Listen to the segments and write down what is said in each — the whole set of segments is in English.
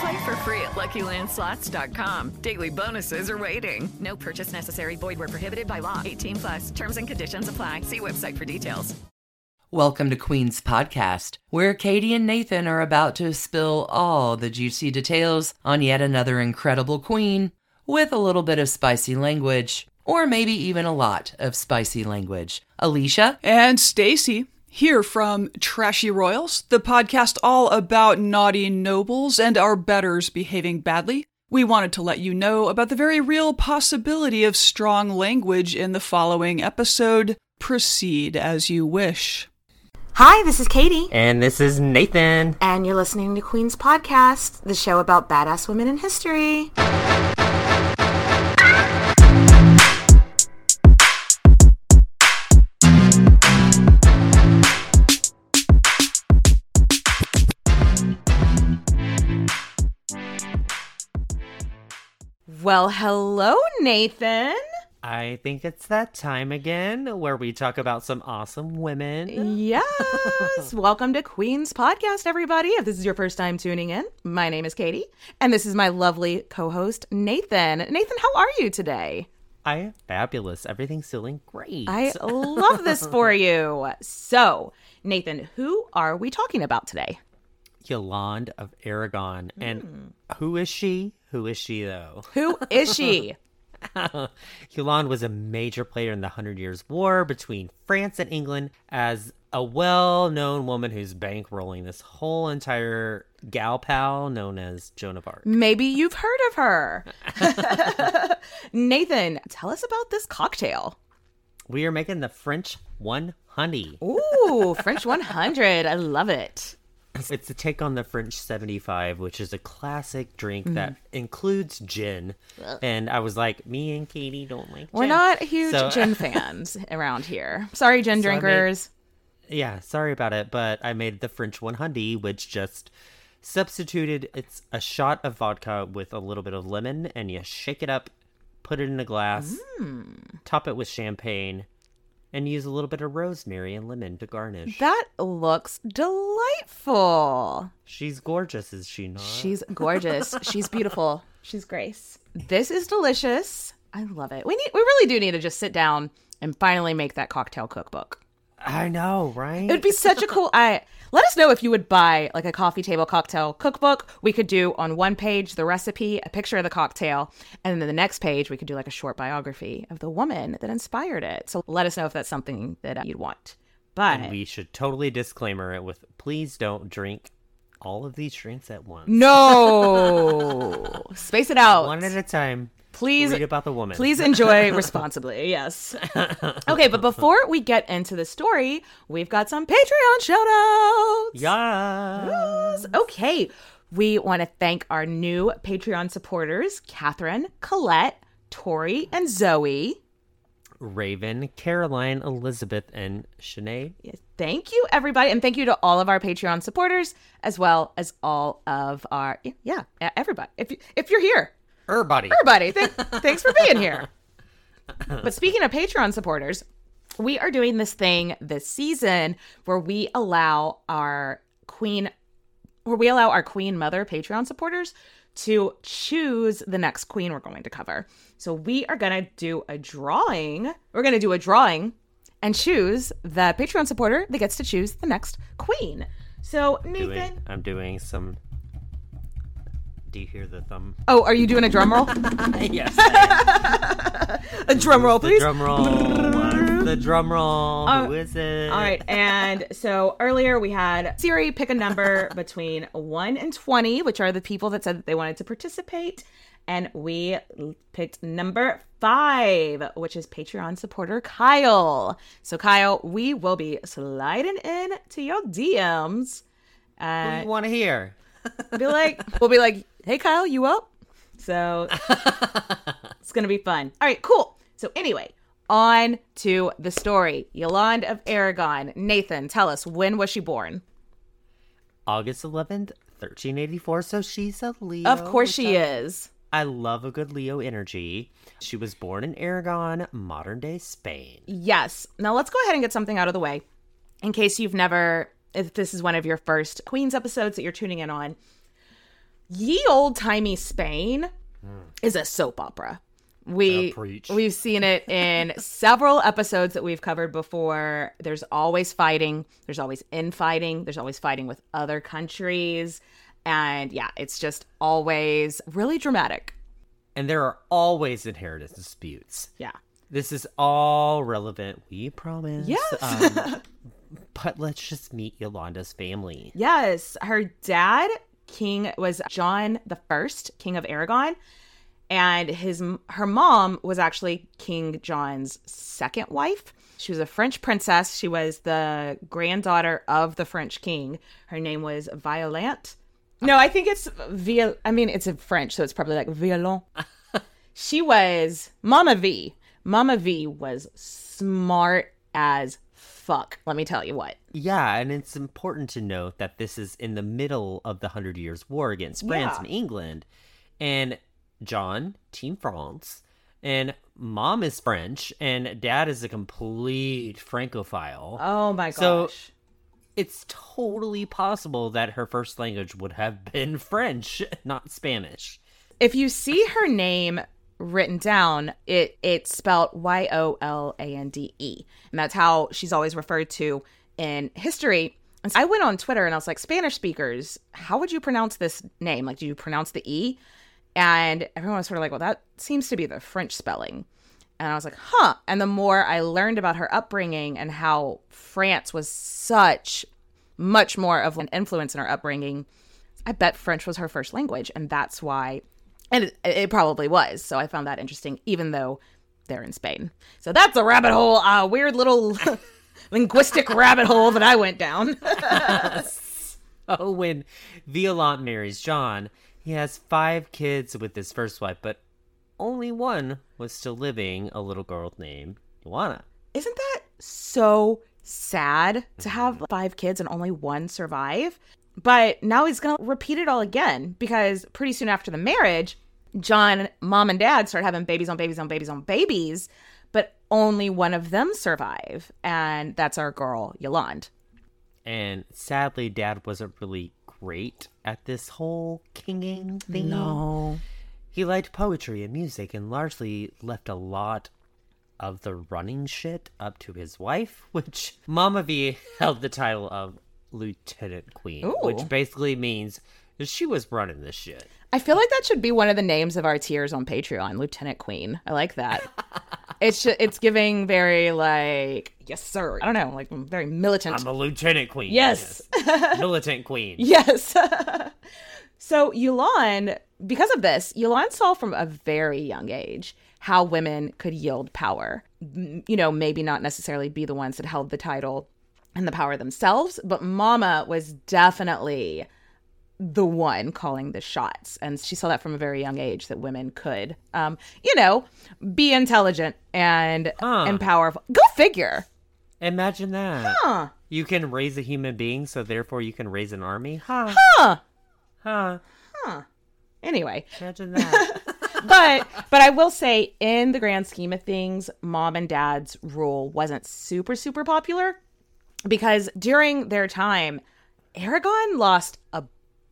Play for free at LuckyLandSlots.com. Daily bonuses are waiting. No purchase necessary. Void where prohibited by law. 18 plus. Terms and conditions apply. See website for details. Welcome to Queen's Podcast, where Katie and Nathan are about to spill all the juicy details on yet another incredible queen with a little bit of spicy language, or maybe even a lot of spicy language. Alicia and Stacy here from Trashy Royals, the podcast all about naughty nobles and our betters behaving badly. We wanted to let you know about the very real possibility of strong language in the following episode. Proceed as you wish. Hi, this is Katie. And this is Nathan. And you're listening to Queen's Podcast, the show about badass women in history. Well, hello, Nathan. I think it's that time again where we talk about some awesome women. Yes. Welcome to Queen's Podcast, everybody. If this is your first time tuning in, my name is Katie, and this is my lovely co host, Nathan. Nathan, how are you today? I am fabulous. Everything's feeling great. I love this for you. So, Nathan, who are we talking about today? Yolande of Aragon. Mm. And who is she? Who is she, though? Who is she? Yolande was a major player in the Hundred Years' War between France and England as a well known woman who's bankrolling this whole entire gal pal known as Joan of Arc. Maybe you've heard of her. Nathan, tell us about this cocktail. We are making the French 100. Ooh, French 100. I love it. It's a take on the French 75, which is a classic drink mm. that includes gin. And I was like, me and Katie don't like gin. We're not huge so, gin fans around here. Sorry, gin so drinkers. Made, yeah, sorry about it. But I made the French 100, which just substituted it's a shot of vodka with a little bit of lemon, and you shake it up, put it in a glass, mm. top it with champagne and use a little bit of rosemary and lemon to garnish. That looks delightful. She's gorgeous, is she not? She's gorgeous. She's beautiful. She's Grace. This is delicious. I love it. We need we really do need to just sit down and finally make that cocktail cookbook. I know, right? It would be such a cool I let us know if you would buy like a coffee table cocktail cookbook. We could do on one page the recipe, a picture of the cocktail, and then the next page we could do like a short biography of the woman that inspired it. So let us know if that's something that uh, you'd want. But and we should totally disclaimer it with please don't drink all of these drinks at once. No. Space it out. One at a time please read about the woman. Please enjoy responsibly. Yes. okay, but before we get into the story, we've got some Patreon shout outs. Yes. yes. Okay. We want to thank our new Patreon supporters, Catherine, Colette, Tori, and Zoe. Raven, Caroline, Elizabeth, and Shanae. Yes, thank you, everybody. And thank you to all of our Patreon supporters, as well as all of our, yeah, everybody. If, if you're here, Everybody. Everybody. Th- thanks for being here. But speaking of Patreon supporters, we are doing this thing this season where we allow our queen where we allow our queen mother Patreon supporters to choose the next queen we're going to cover. So we are going to do a drawing. We're going to do a drawing and choose the Patreon supporter that gets to choose the next queen. So Nathan, doing, I'm doing some do you hear the thumb? Oh, are you doing a drum roll? yes. a drum roll, please. The drum roll. the drum roll. Uh, Who is it? All right. And so earlier we had Siri pick a number between 1 and 20, which are the people that said that they wanted to participate. And we picked number five, which is Patreon supporter Kyle. So, Kyle, we will be sliding in to your DMs. Uh, Who do you want to hear? be like, we'll be like, hey, Kyle, you up? So it's going to be fun. All right, cool. So, anyway, on to the story. Yolande of Aragon. Nathan, tell us, when was she born? August 11th, 1384. So she's a Leo. Of course she I- is. I love a good Leo energy. She was born in Aragon, modern day Spain. Yes. Now let's go ahead and get something out of the way. In case you've never, if this is one of your first Queens episodes that you're tuning in on, ye old timey Spain is a soap opera. We uh, we've seen it in several episodes that we've covered before. There's always fighting. There's always infighting. There's always fighting with other countries, and yeah, it's just always really dramatic. And there are always inheritance disputes. Yeah. This is all relevant, we promise. Yes. Um, but let's just meet Yolanda's family. Yes, her dad, King, was John the First, King of Aragon, and his her mom was actually King John's second wife. She was a French princess. She was the granddaughter of the French king. Her name was Violante. No, I think it's Viol. I mean, it's in French, so it's probably like Violon. she was Mama V. Mama V was smart as fuck. Let me tell you what. Yeah, and it's important to note that this is in the middle of the Hundred Years' War against France Yeah. and England. And John, Team France, and mom is French, and dad is a complete Francophile. Oh my gosh. So- It's totally possible that her first language would have been French, not Spanish. if you see her name written down, it it's spelled Y O L A N D E, and that's how she's always referred to in history. And so I went on Twitter and I was like, Spanish speakers, how would you pronounce this name? Like, do you pronounce the E? And everyone was sort of like, well, that seems to be the French spelling. And I was like, huh. And the more I learned about her upbringing and how France was such much more of an influence in her upbringing, I bet French was her first language. And that's why, and it, it probably was. So I found that interesting, even though they're in Spain. So that's a rabbit hole, a weird little linguistic rabbit hole that I went down. Oh, when Violante marries John, he has five kids with his first wife, but only one was still living, a little girl named Juana. Isn't that so sad to have mm-hmm. five kids and only one survive? But now he's going to repeat it all again because pretty soon after the marriage, John, mom, and dad start having babies on babies on babies on babies, but only one of them survive. And that's our girl, Yolande. And sadly, dad wasn't really great at this whole kinging thing. No. He liked poetry and music and largely left a lot of the running shit up to his wife, which Mama V held the title of Lieutenant Queen, Ooh. which basically means that she was running this shit. I feel like that should be one of the names of our tiers on Patreon, Lieutenant Queen. I like that. it's it's giving very like yes sir. I don't know, like very militant. I'm a Lieutenant Queen. Yes. yes. Militant Queen. Yes. so Yolande, because of this, Yolande saw from a very young age how women could yield power. You know, maybe not necessarily be the ones that held the title and the power themselves, but Mama was definitely the one calling the shots. And she saw that from a very young age that women could, um, you know, be intelligent and, Huh. and powerful. Go figure. Imagine that. Huh. You can raise a human being, so therefore you can raise an army. Huh. Huh. Huh. Anyway. Imagine that. but but I will say, in the grand scheme of things, mom and dad's rule wasn't super super popular because during their time, Aragon lost a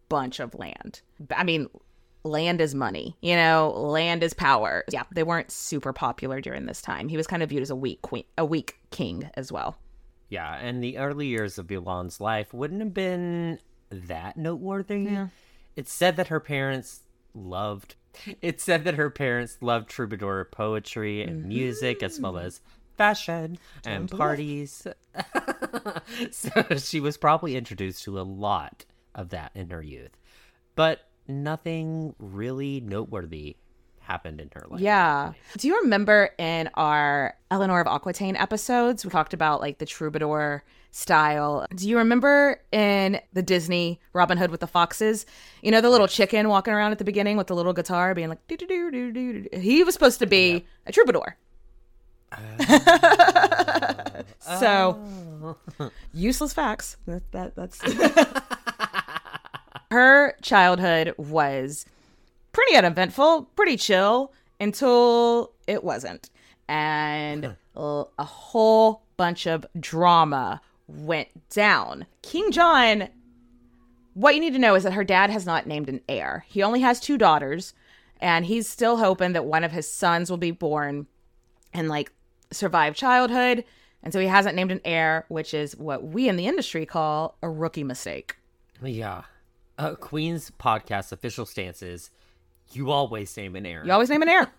bunch of land. I mean, land is money, you know, land is power. Yeah, they weren't super popular during this time. He was kind of viewed as a weak queen, a weak king as well. yeah, and the early years of Yolande's life wouldn't have been that noteworthy. Yeah. It's said that her parents loved. It said that her parents loved troubadour poetry and mm-hmm. music as well as fashion and parties. so she was probably introduced to a lot of that in her youth. But nothing really noteworthy happened in her life. Yeah. Do you remember in our Eleanor of Aquitaine episodes, we talked about like the troubadour style? Do you remember in the Disney Robin Hood with the foxes? You know, the little chicken walking around at the beginning with the little guitar being like. He was supposed to be a troubadour. Uh, so oh. useless facts. That, that that's her childhood was pretty uneventful, pretty chill until it wasn't, and a a whole bunch of drama went down. King John what you need to know is that her dad has not named an heir. He only has two daughters, and he's still hoping that one of his sons will be born and like survive childhood. And so he hasn't named an heir, which is what we in the industry call a rookie mistake. Yeah. Uh, Queen's podcast official stance is you always name an heir. You always name an heir.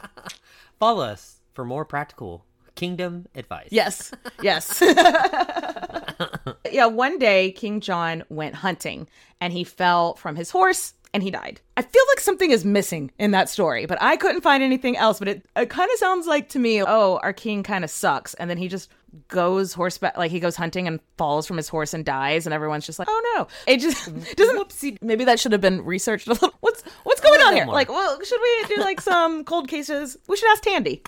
Follow us for more practical kingdom advice. Yes. Yes. yeah, one day King John went hunting and he fell from his horse and he died. I feel like something is missing in that story, but I couldn't find anything else. But it, it kind of sounds like to me, oh, our king kind of sucks. And then he just goes horseback, like he goes hunting and falls from his horse and dies. And everyone's just like, oh no. It just doesn't, whoopsie. Maybe that should have been researched a little. What's, what's going on here? more. Like, well, should we do like some cold cases? We should ask Tandy.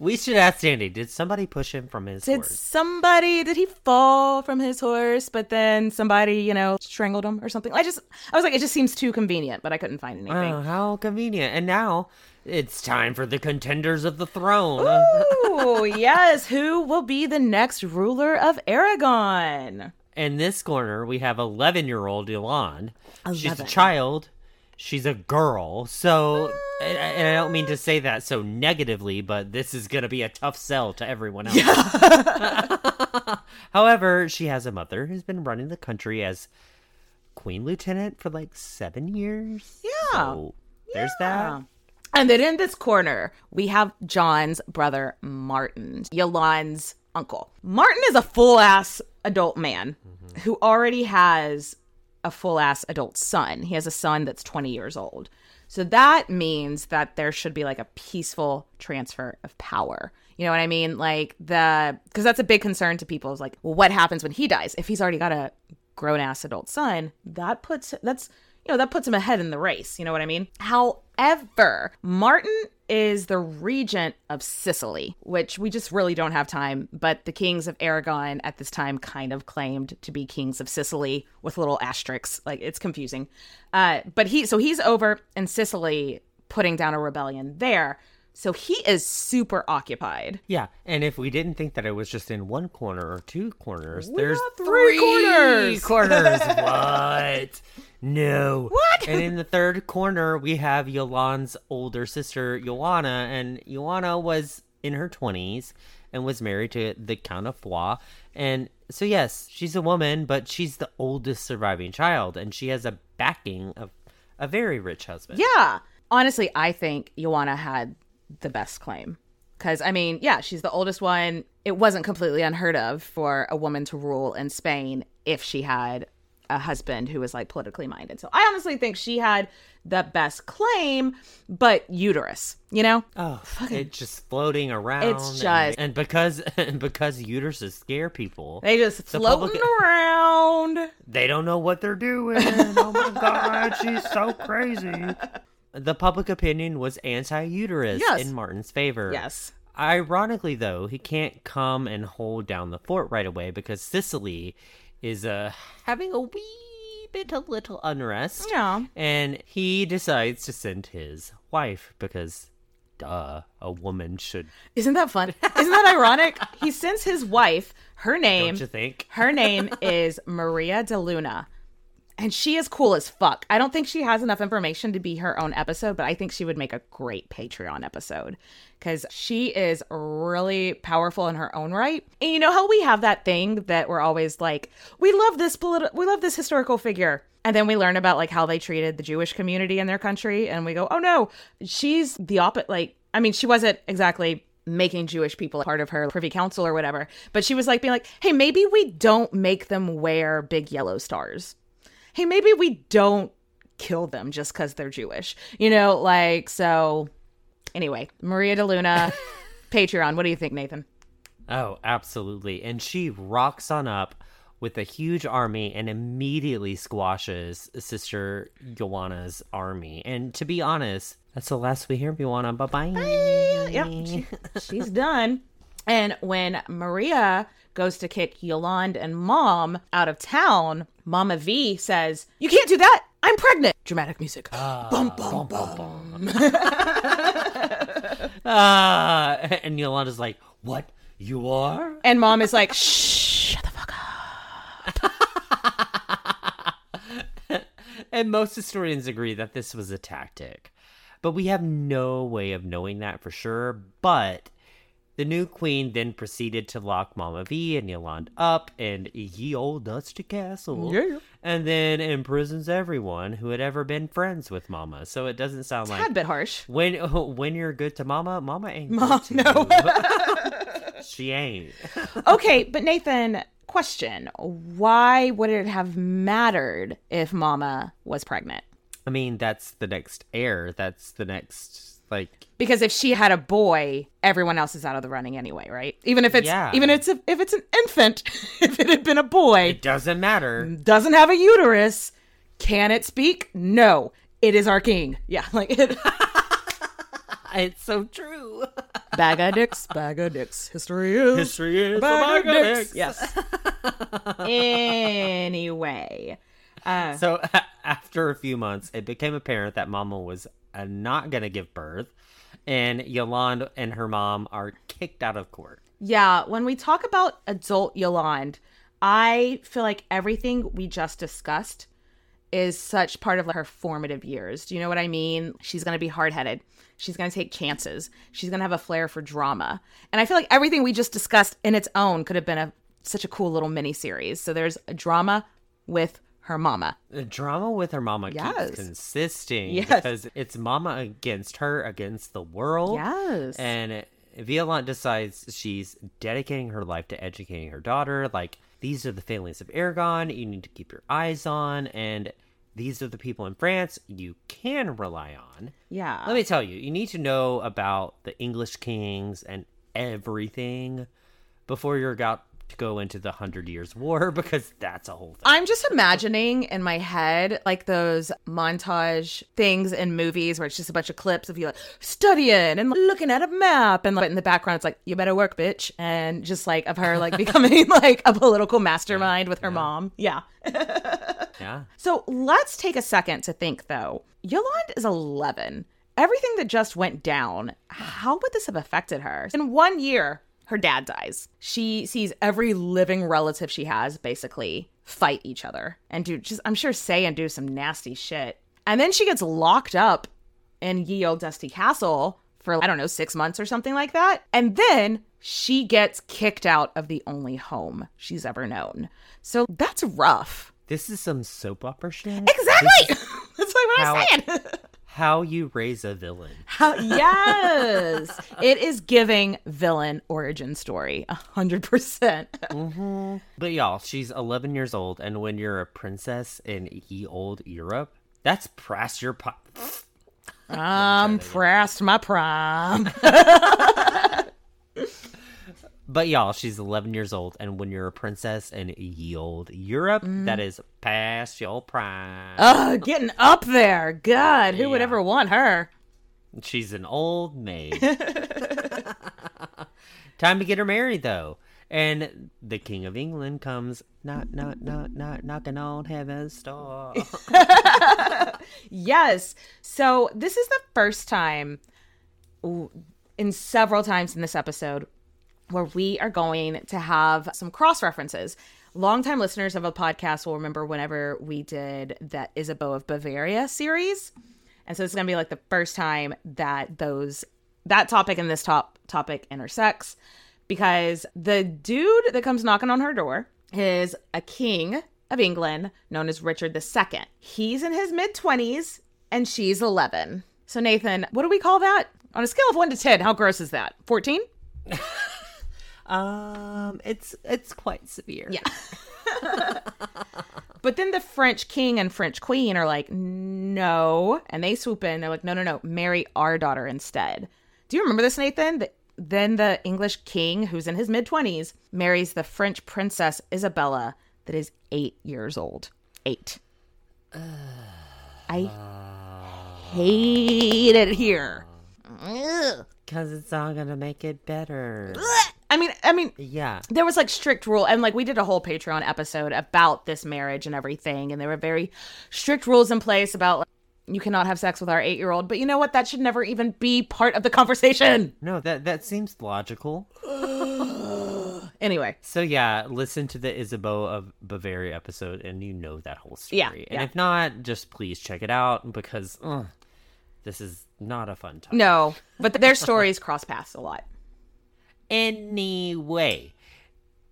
We should ask Sandy, did somebody push him from his horse? Did horse? somebody did he fall from his horse, but then somebody, you know, strangled him or something? I just I was like, it just seems too convenient, but I couldn't find oh, anything. Oh, how convenient. And now it's time for the contenders of the throne. Ooh, yes. Who will be the next ruler of Aragon? In this corner, we have 11 year old Yolande. She's a child. She's a girl. So, ah. and and I don't mean to say that so negatively, but this is going to be a tough sell to everyone else. However, she has a mother who's been running the country as Queen Lieutenant for like seven years. Yeah. So, there's that. And then in this corner, we have John's brother Martin, Yolande's uncle. Martin is a full ass adult man mm-hmm. who already has a full ass adult son. He has a son that's 20 years old. So that means that there should be like a peaceful transfer of power. You know what I mean? Like the because that's a big concern to people is like, well, what happens when he dies? If he's already got a grown ass adult son, that puts that's you know, that puts him ahead in the race. You know what I mean? However, Martin is the regent of Sicily, which we just really don't have time. But the kings of Aragon at this time kind of claimed to be kings of Sicily with little asterisks. Like it's confusing. Uh, but he, so he's over in Sicily putting down a rebellion there. So he is super occupied. Yeah, and if we didn't think that it was just in one corner or two corners, We there's got three corners. corners. what? No. What? And in the third corner, we have Yolande's older sister, Joanna, and Joanna was in her twenties and was married to the Count of Foix. And so, yes, she's a woman, but she's the oldest surviving child, and she has a backing of a very rich husband. Yeah. Honestly, I think Joanna had the best claim. Because, I mean, yeah, she's the oldest one. It wasn't completely unheard of for a woman to rule in Spain if she had a husband who was like politically minded. So I honestly think she had the best claim, but uterus, you know? Oh, it's just floating around. It's and- just- and, because and because uteruses scare people, They just The floating public- around. they don't know what they're doing. oh my god, she's so crazy. The public opinion was anti-uterus Yes. in Martin's favor. Yes. Ironically, though, he can't come and hold down the fort right away because Sicily is uh, having a wee bit a little unrest. Yeah. And he decides to send his wife because, duh, a woman should. Isn't that fun? Isn't that ironic? He sends his wife, her name. Don't you think? Her name is Maria de Luna. And she is cool as fuck. I don't think she has enough information to be her own episode, but I think she would make a great Patreon episode because she is really powerful in her own right. And you know how we have that thing that we're always like, we love this politi- we love this historical figure. And then we learn about like how they treated the Jewish community in their country and we go, "Oh no, she's the opposite like I mean, she wasn't exactly making Jewish people part of her privy council or whatever, but she was like being like, "Hey, maybe we don't make them wear big yellow stars." Hey, maybe we don't kill them just because they're Jewish. You know, like, so anyway, Maria de Luna, Patreon. What do you think, Nathan? Oh, absolutely. And she rocks on up with a huge army and immediately squashes Sister Joanna's army. And to be honest, that's the last we hear of Joanna. Bye bye. Yep, she- she's done. And when Maria goes to kick Yolande and mom out of town, Mama V says, You can't do that. I'm pregnant. Dramatic music. bum, bum, bum. Ah, and Yolanda's like, What? You are? And mom is like, Shh, shut the fuck up. And most historians agree that this was a tactic. But we have no way of knowing that for sure. But the new queen then proceeded to lock Mama V and Yolande up in ye old dusty castle. Yeah. And then imprisons everyone who had ever been friends with Mama. So it doesn't sound like a bit harsh. when when you're good to Mama, Mama ain't Mom, good to you. she ain't. Okay, but Nathan, question. Why would it have mattered if Mama was pregnant? I mean, that's the next heir. That's the next like Because if she had a boy, everyone else is out of the running anyway, right? Even if it's Yeah. even if it's a, if it's an infant, if it had been a boy, it doesn't matter. doesn't have a uterus, can it speak? No. It is our king. Yeah, like it, It's so true. bag of dicks, bag of dicks. History is History is bag bag of dicks. dicks. Yes. anyway, uh, So after a few months, it became apparent that Mama was not going to give birth, and Yolande and her mom are kicked out of court. Yeah, when we talk about adult Yolande, I feel like everything we just discussed is such part of like her formative years. Do you know what I mean? She's going to be hard-headed. She's going to take chances. She's going to have a flair for drama. And I feel like everything we just discussed in its own could have been a such a cool little mini series. So there's a drama with her mama. The drama with her mama Yes. keeps consisting Yes. because it's Mama against her against the world. Yes. And Violante decides she's dedicating her life to educating her daughter. Like, these are the families of Aragon you need to keep your eyes on, and these are the people in France you can rely on. Yeah. Let me tell you, you need to know about the English kings and everything before you're about to go into the Hundred Years' War because that's a whole thing. I'm just imagining in my head like those montage things in movies where it's just a bunch of clips of you like studying and looking at a map and like in the background it's like you better work bitch and just like of her like becoming like a political mastermind with her mom. Yeah. Yeah. So let's take a second to think though. Yolande is 11. Everything that just went down, how would this have affected her? In one year, her dad dies. She sees every living relative she has basically fight each other and do just, I'm sure, say and do some nasty shit. And then she gets locked up in Ye Old Dusty Castle for, I don't know, six months or something like that. And then she gets kicked out of the only home she's ever known. So that's rough. This is some soap opera shit. Exactly. That's like what I'm saying. How you raise a villain. How, yes, it is giving villain origin story a hundred percent. Mm-hmm. But y'all, she's 11 years old, and when you're a princess in ye old Europe, that's past your po- I'm pressed my prime. But y'all, she's 11 years old, and when you're a princess in ye old Europe, Mm-hmm. that is past your prime. Ugh, getting up there. God, who would ever want her? She's an old maid. Time to get her married, though. And the King of England comes, not, not, not, not, knocking on heaven's door. Yes. So this is the first time, in several times in this episode, where we are going to have some cross references. Longtime listeners of a podcast will remember whenever we did that Isabeau of Bavaria series. And so it's going to be like the first time that those that topic and this top topic intersects because the dude that comes knocking on her door is a king of England known as Richard II. He's in his mid 20s and she's 11. So Nathan, what do we call that? On a scale of 1 to 10, how gross is that? 14? um, it's it's quite severe. Yeah. But then the French king and French queen are like, no. And they swoop in. They're like, no, no, no. Marry our daughter instead. Do you remember this, Nathan? That then the English king, who's in his mid 20s, marries the French princess Isabella, that is eight years old. Eight. I hate it here. Because it's all going to make it better. I mean, I mean, Yeah. there was like strict rule and like we did a whole patreon episode about this marriage and everything and there were very strict rules in place about like, you cannot have sex with our eight year old but you know what that should never even be part of the conversation No, that, that seems logical. anyway So yeah, listen to the Isabeau of Bavaria episode and you know that whole story. Yeah, and yeah. if not, just please check it out because ugh, this is not a fun time. no but their stories cross paths a lot Anyway,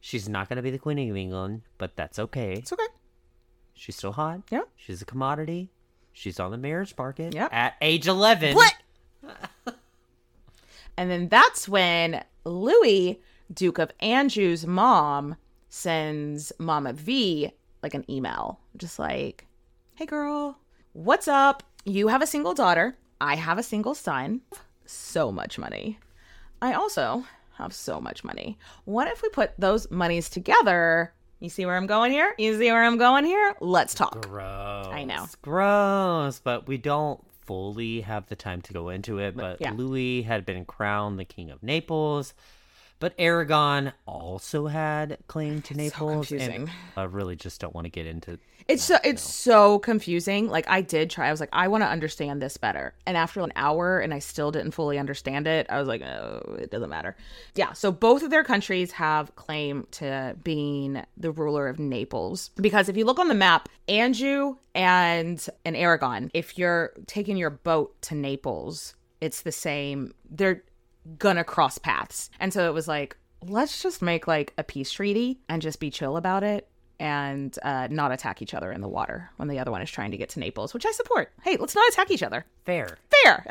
she's not going to be the Queen of England, but that's okay. it's okay She's still hot. Yeah. She's a commodity. She's on the marriage market Yep. at age 11. What? and then that's when louis duke of anjou's mom sends mama v like an email just like hey girl what's up you have a single daughter i have a single son so much money i also have so much money what if we put those monies together you see where i'm going here you see where i'm going here let's talk Gross. I know. Gross. But we don't fully have the time to go into it. But yeah. Louis had been crowned the King of Naples. But Aragon also had claim to Naples. confusing. And I really just don't want to get into It's so it's so confusing. Like I did try. I was like, I want to understand this better. And after an hour, and I still didn't fully understand it. I was like, oh, it doesn't matter. Yeah. So both of their countries have claim to being the ruler of Naples because if you look on the map, Anjou and and Aragon, if you're taking your boat to Naples, it's the same. They're gonna cross paths. And so it was like, let's just make like a peace treaty and just be chill about it and uh, not attack each other in the water when the other one is trying to get to Naples, which I support. Hey, let's not attack each other. fair. Fair.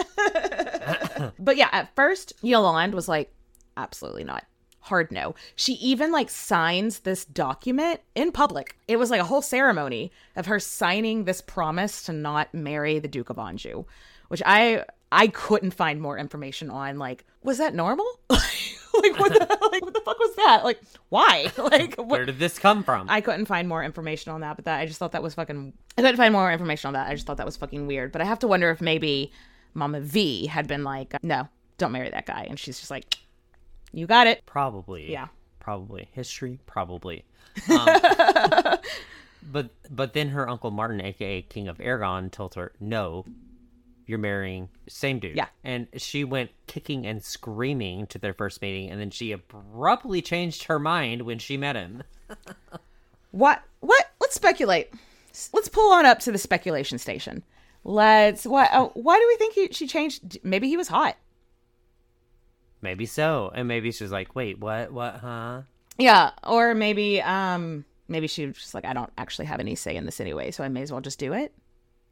but yeah, at first, Yolande was like, absolutely not. Hard no. She even like signs this document in public. It was like a whole ceremony of her signing this promise to not marry the Duke of Anjou, which I I couldn't find more information on. Like, was that normal? like what the like what the fuck was that? Like, why? Like what Where did this come from? I couldn't find more information on that, but that I just thought that was fucking. I couldn't find more information on that. I just thought that was fucking weird. But I have to wonder if maybe Mama V had been like, "No, don't marry that guy," and she's just like, "You got it." Probably. Yeah. Probably. History? Probably. Um, but but then her uncle Martin, aka King of Aragon, told her, No, you're marrying same dude. Yeah. And she went kicking and screaming to their first meeting, and then she abruptly changed her mind when she met him. What? What? Let's speculate. Let's pull on up to the speculation station. Let's. What? Oh, why do we think he, she changed? Maybe he was hot. Maybe so. And maybe she's like, Wait, what what, huh? Yeah, or maybe um maybe she was just like I don't actually have any say in this anyway, so I may as well just do it.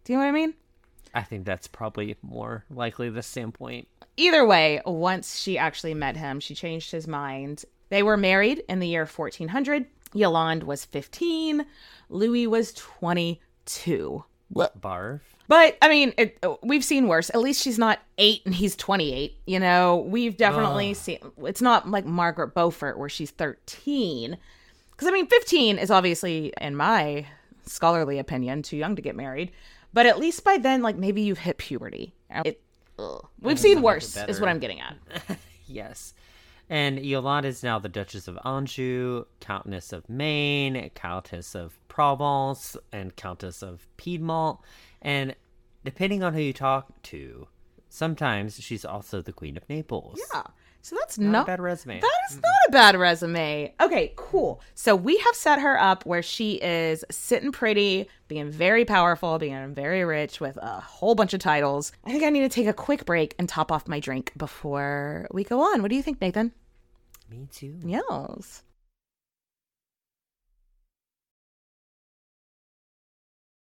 Do you know what I mean? I think that's probably more likely the standpoint. Either way, once she actually met him, she changed his mind. They were married in the year 1400. Yolande was 15, Louis was 22. What Barf. But I mean, it, we've seen worse. At least she's not eight and he's 28. You know, we've definitely seen. It's not like Margaret Beaufort where she's 13. Because I mean, 15 is obviously, in my scholarly opinion, too young to get married. But at least by then, like maybe you've hit puberty. It, ugh. We've seen worse, is what I'm getting at. Yes. And Yolande is now the Duchess of Anjou, Countess of Maine, Countess of Provence, and Countess of Piedmont. And depending on who you talk to, sometimes she's also the Queen of Naples. Yeah. So that's Not not a bad resume. That is not a bad resume. Okay, cool. So we have set her up where she is sitting pretty, being very powerful, being very rich with a whole bunch of titles. I think I need to take a quick break and top off my drink before we go on. What do you think, Nathan? Me too. Yes.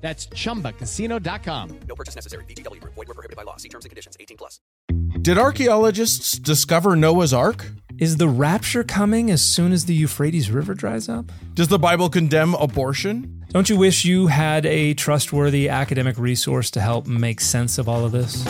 That's chumbacasino.com. No purchase necessary. VGW Group. Void were prohibited by law. See terms and conditions. 18 plus. Did archaeologists discover Noah's Ark? Is the rapture coming as soon as the Euphrates River dries up? Does the Bible condemn abortion? Don't you wish you had a trustworthy academic resource to help make sense of all of this?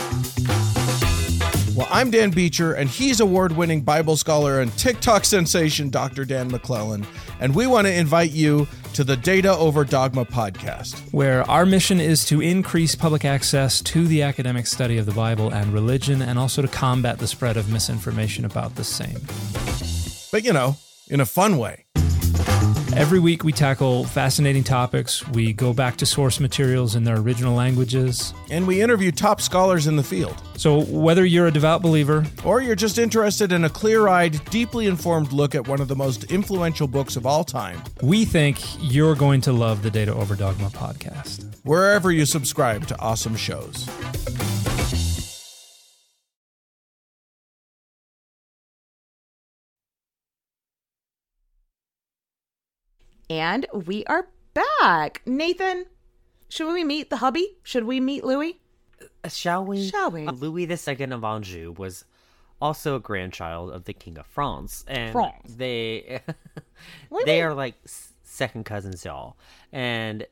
Well, I'm Dan Beecher, and he's award winning Bible scholar and TikTok sensation Dr. Dan McClellan. And we want to invite you to the Data Over Dogma podcast, where our mission is to increase public access to the academic study of the Bible and religion, and also to combat the spread of misinformation about the same. But, you know, in a fun way. Every week, we tackle fascinating topics. We go back to source materials in their original languages. And we interview top scholars in the field. So, whether you're a devout believer, or you're just interested in a clear eyed, deeply informed look at one of the most influential books of all time, we think you're going to love the Data Over Dogma podcast. Wherever you subscribe to awesome shows. And we are back. Nathan, should we meet the hubby? Should we meet Louis? Uh, shall we? Shall we? Uh, Louis II of Anjou was also a grandchild of the King of France, and France. they they are like second cousins, y'all. And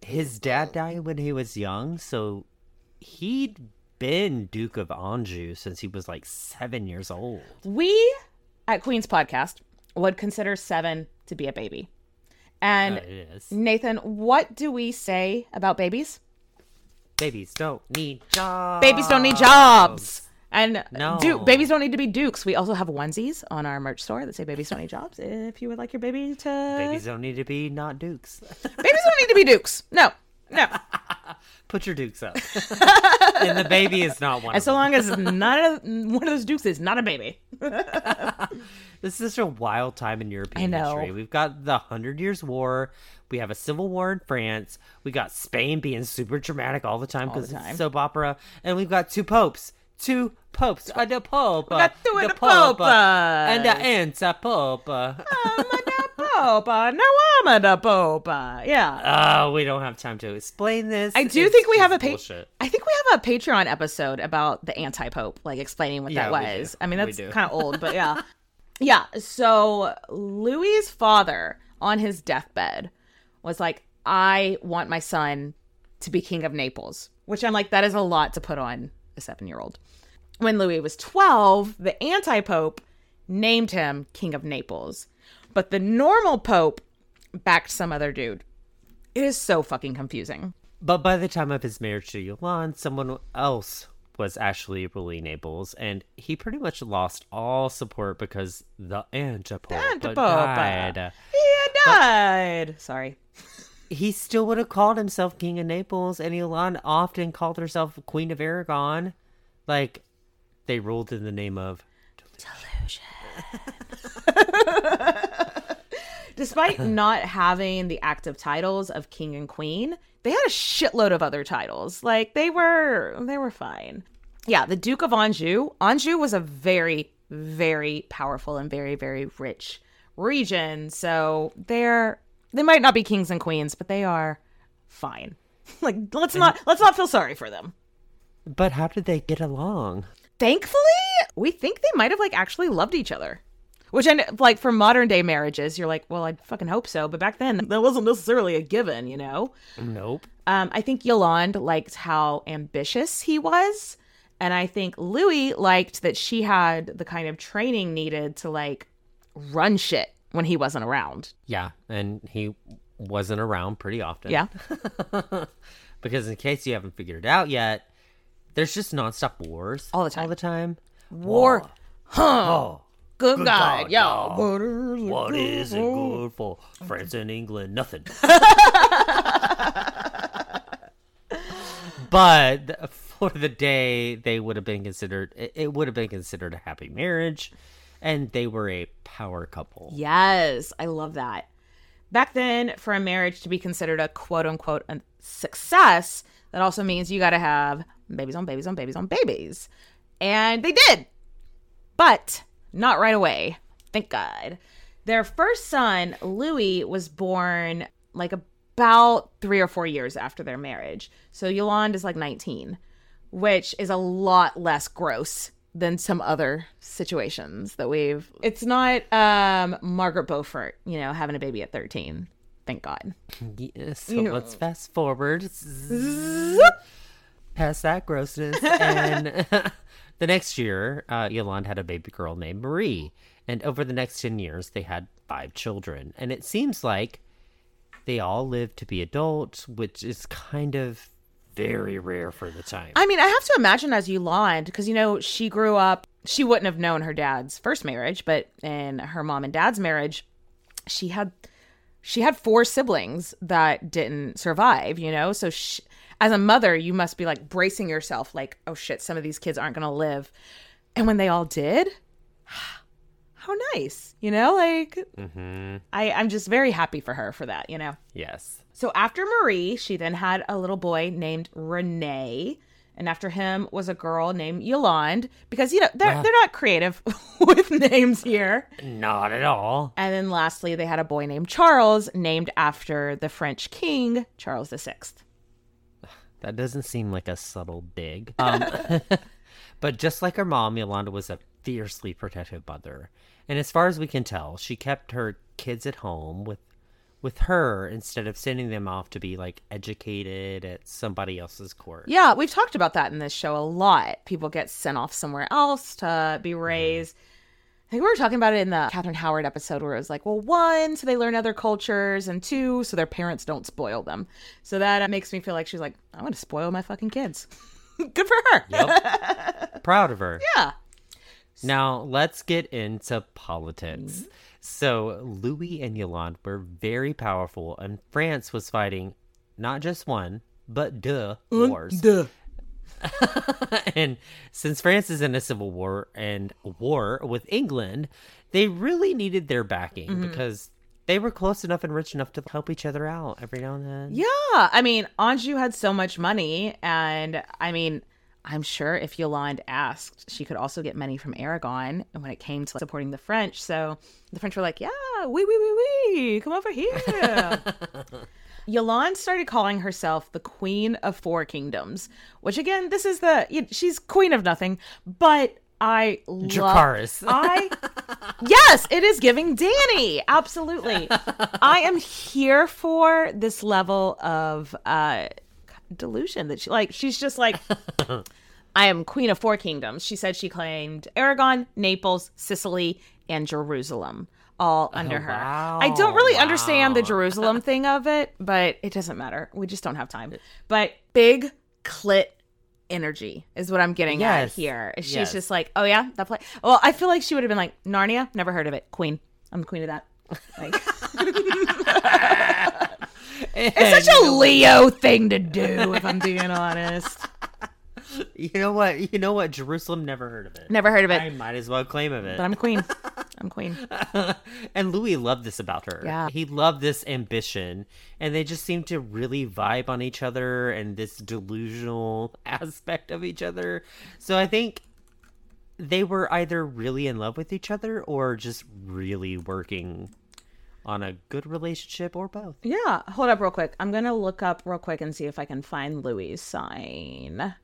his dad died when he was young, so he'd been Duke of Anjou since he was like seven years old. We at Queen's Podcast would consider seven to be a baby. And uh, Nathan, what do we say about babies? Babies don't need jobs. Babies don't need jobs. And no. du- babies don't need to be dukes. We also have onesies on our merch store that say "Babies don't need jobs." If you would like your baby to, babies don't need to be not dukes. babies don't need to be dukes. No, no. Put your dukes up. and the baby is not one. And so long as not a, one of those dukes is not a baby. This is such a wild time in European I know. history. We've got the Hundred Years' War. We have a civil war in France. We got Spain being super dramatic all the time because it's soap opera, and we've got two popes. Two popes. Uh, the pope. We got two the the pope. and the anti-pope. Pope. Uh, no, I'm a the Pope. Yeah. Oh, we don't have time to explain this. I do It's think we have a pa-. I think we have a Patreon episode about the anti-pope, like explaining what Yeah, that was. I mean, that's kind of old, but yeah. yeah. So Louis's father on his deathbed was like, I want my son to be king of Naples, which I'm like, that is a lot to put on a seven year old. When Louis was 12, the anti pope named him king of Naples, but the normal pope backed some other dude. It is so fucking confusing. But by the time of his marriage to Yolande, someone else was actually ruling Naples, and he pretty much lost all support because the antipope Antipope. Uh, died. He died. Sorry. He still would have called himself king of Naples, and Yolande often called herself queen of Aragon. Like, they ruled in the name of Delusion. Despite not having the active titles of king and queen, they had a shitload of other titles. Like they were they were fine. Yeah, the Duke of Anjou. Anjou was a very very powerful and very very rich region. So they're they might not be kings and queens, but they are fine. like let's not let's not feel sorry for them. But how did they get along? Thankfully, we think they might have like actually loved each other. Which I like for modern day marriages, you're like, well, I fucking hope so. But back then, that wasn't necessarily a given, you know. Nope. Um, I think Yolande liked how ambitious he was, and I think Louis liked that she had the kind of training needed to like run shit when he wasn't around. Yeah, and he wasn't around pretty often. Yeah. because in case you haven't figured it out yet, there's just nonstop wars all the time. All the time. War, huh? Oh, good, good God, God, yo. y'all. What is it good for? France and England, nothing. but for the day, they would have been considered. It would have been considered a happy marriage, and they were a power couple. Yes, I love that. Back then, for a marriage to be considered a quote unquote a success, that also means you got to have babies on babies on babies on babies. And they did, but not right away. Thank God. Their first son, Louis, was born like about three or four years after their marriage. So Yolande is like 19, which is a lot less gross than some other situations that we've. It's not um, Margaret Beaufort, you know, having a baby at 13. Thank God. Yes, so know. let's fast forward past that grossness. and the next year, uh, Yolande had a baby girl named Marie. And over the next 10 years, they had five children. And it seems like they all lived to be adults, which is kind of very rare for the time. I mean, I have to imagine as Yolande, because you know she grew up. She wouldn't have known her dad's first marriage, but in her mom and dad's marriage, she had she had four siblings that didn't survive. You know, so she, as a mother, you must be like bracing yourself, like, oh shit, some of these kids aren't gonna live. And when they all did, how nice, you know, like mm-hmm. I, I'm just very happy for her for that. You know. Yes. So after Marie, she then had a little boy named René. And after him was a girl named Yolande because, you know, they're, Ah. they're not creative with names here. Not at all. And then lastly, they had a boy named Charles, named after the French king, Charles VI. That doesn't seem like a subtle dig. Um, but just like her mom, Yolanda was a fiercely protective mother. And as far as we can tell, she kept her kids at home with with her instead of sending them off to be like educated at somebody else's court. Yeah, we've talked about that in this show a lot. People get sent off somewhere else to be mm-hmm. raised. I think we were talking about it in the Catherine Howard episode where it was like, well, one, so they learn other cultures, and two, so their parents don't spoil them. So that uh, makes me feel like she's like, I'm going to spoil my fucking kids. Good for her. Yep. Proud of her. Yeah. Now, let's get into politics. Mm-hmm. So, Louis and Yolande were very powerful, and France was fighting not just one, but duh wars. duh. and since France is in a civil war and war with England, they really needed their backing Mhm. because they were close enough and rich enough to help each other out every now and then. Yeah. I mean, Anjou had so much money. And I mean, I'm sure if Yolande asked, she could also get money from Aragon when it came to supporting the French. So the French were like, yeah, wee, wee, wee, wee, come over here. Yolande started calling herself the Queen of Four Kingdoms, which again, this is the, you- she's Queen of nothing, but I love. I yes, it is giving Danny. Absolutely. I am here for this level of uh delusion that she like she's just like I am queen of four kingdoms. She said she claimed Aragon, Naples, Sicily, and Jerusalem all oh, under her. I don't really understand the Jerusalem thing of it, but it doesn't matter. We just don't have time. But big clit energy is what I'm getting at here. She's Yes. just like, oh yeah, that play. Well, I feel like she would have been like Narnia. Never heard of it. Queen. I'm the queen of that. Like, it's such a Leo thing to do, if I'm being honest. You know what? You know what? Jerusalem never heard of it. Never heard of it. I might as well claim of it. But I'm queen. I'm queen. and Louis loved this about her. Yeah. He loved this ambition, and they just seemed to really vibe on each other and this delusional aspect of each other. So I think they were either really in love with each other or just really working on a good relationship or both. Yeah, hold up real quick. I'm gonna look up real quick and see if I can find Louis' sign.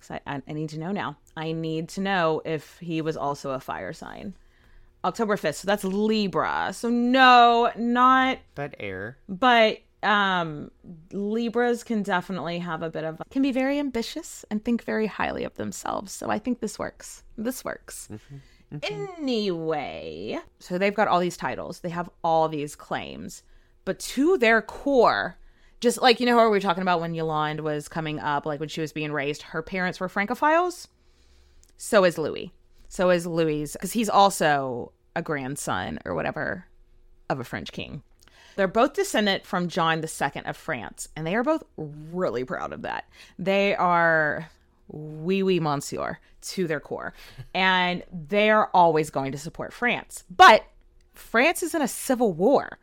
'Cause I, I, need to know now. I need to know if he was also a fire sign. October 5th, so that's Libra. So no, not But air. but um Libras can definitely have a bit of can be very ambitious and think very highly of themselves. So I think this works. This works. Mm-hmm. Anyway, so they've got all these titles. They have all these claims. But to their core, just like you know how we were talking about when Yolande was coming up, like when she was being raised, her parents were Francophiles. So is Louis. So is Louis because he's also a grandson or whatever of a French king. They're both descendant from John II of France, and they are both really proud of that. They are oui, oui, monsieur to their core, and they are always going to support France. But France is in a civil war.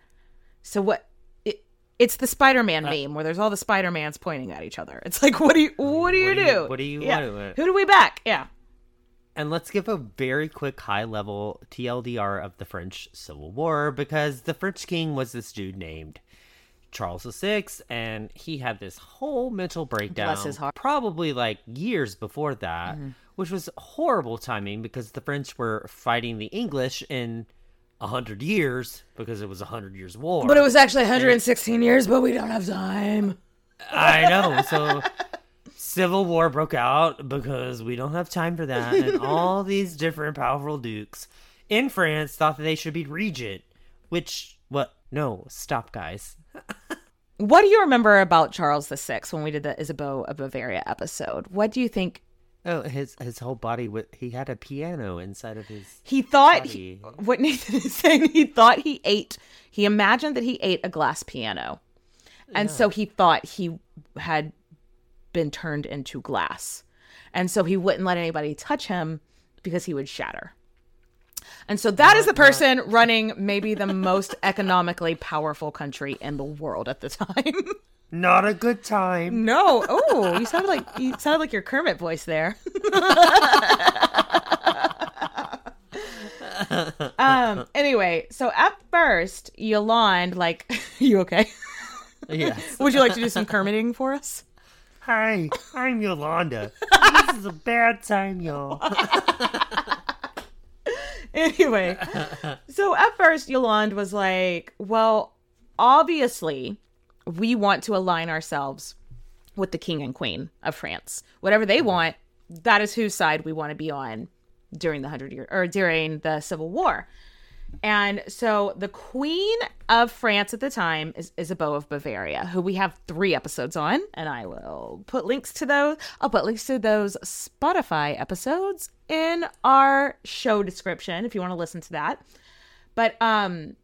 So what? It, it's the Spider-Man meme where there's all the Spider-Mans pointing at each other. It's like, what do you, what do you What do do? you- what do you Yeah. want? Who do we back? Yeah. And let's give a very quick high level TLDR of the French Civil War because the French king was this dude named Charles VI, and he had this whole mental breakdown. Bless his heart. Probably like years before that, Mhm. which was horrible timing because the French were fighting the English in a hundred years because it was a hundred years war. But it was actually 116 years, but we don't have time. I know. So civil war broke out because we don't have time for that, and all these different powerful dukes in France thought that they should be regent, which what? No, stop, guys. What do you remember about Charles VI when we did the Isabeau of Bavaria episode? What do you think? Oh, his his whole body. wa- He had a piano inside of his. He thought he, what Nathan is saying. He thought he ate. He imagined that he ate a glass piano, and so he thought he had been turned into glass, and so he wouldn't let anybody touch him because he would shatter. And so that is the person running maybe the most economically powerful country in the world at the time. Not a good time. No. Oh, you sounded like you sounded like your Kermit voice there. um. Anyway, so at first, Yolande, like, you okay? Yes. Would you like to do some Kermiting for us? Hi, I'm Yolanda. this is a bad time, y'all. anyway, so at first, Yolande was like, well, obviously, we want to align ourselves with the king and queen of France. Whatever they want, that is whose side we want to be on during the hundred year or during the Civil War. And so the Queen of France at the time is Isabeau of Bavaria, who we have three episodes on, and I will put links to those. I'll put links to those Spotify episodes in our show description if you want to listen to that. But um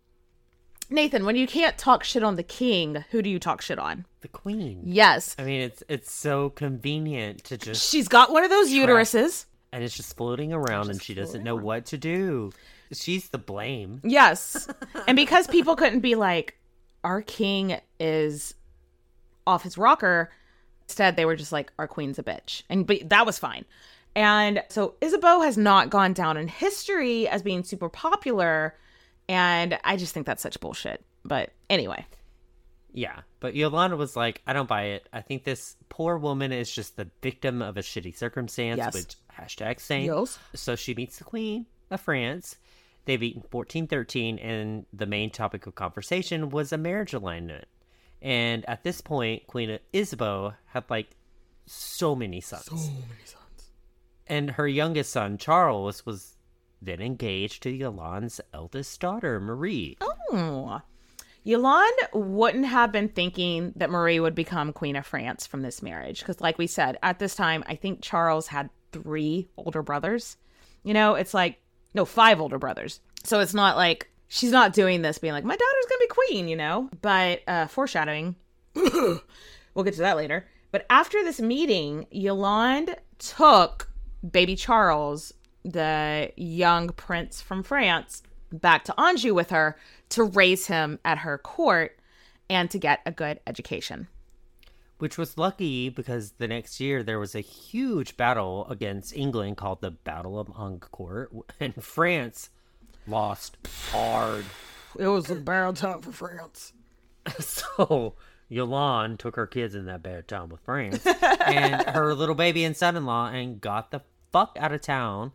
Nathan, when you can't talk shit on the king, who do you talk shit on? The queen. Yes. I mean, it's it's so convenient to just. She's got one of those uteruses. and it's just floating around, and she doesn't know what to do. She's the blame. Yes. and because people couldn't be like, our king is off his rocker, instead they were just like, our queen's a bitch. And but that was fine. And so Isabeau has not gone down in history as being super popular. And I just think that's such bullshit. But anyway. Yeah, but Yolanda was like, I don't buy it. I think this poor woman is just the victim of a shitty circumstance, Yes. which hashtag same. Yes. So she meets the Queen of France. They've eaten 1413, and the main topic of conversation was a marriage alignment. And at this point, Queen Isabeau had like so many sons. So many sons. And her youngest son, Charles, was then engaged to Yolande's eldest daughter, Marie. Oh. Yolande wouldn't have been thinking that Marie would become Queen of France from this marriage. Because, like we said, at this time, I think Charles had three older brothers. You know, it's like, no, five older brothers. So it's not like she's not doing this being like, my daughter's to be queen, you know? But uh, foreshadowing, we'll get to that later. But after this meeting, Yolande took baby Charles, the young prince from France, back to Anjou with her to raise him at her court and to get a good education. Which was lucky because the next year there was a huge battle against England called the Battle of Agincourt, and France lost hard. It was a bad time for France. So Yolande took her kids in that bad time with France and her little baby and son-in-law and got the fuck out of town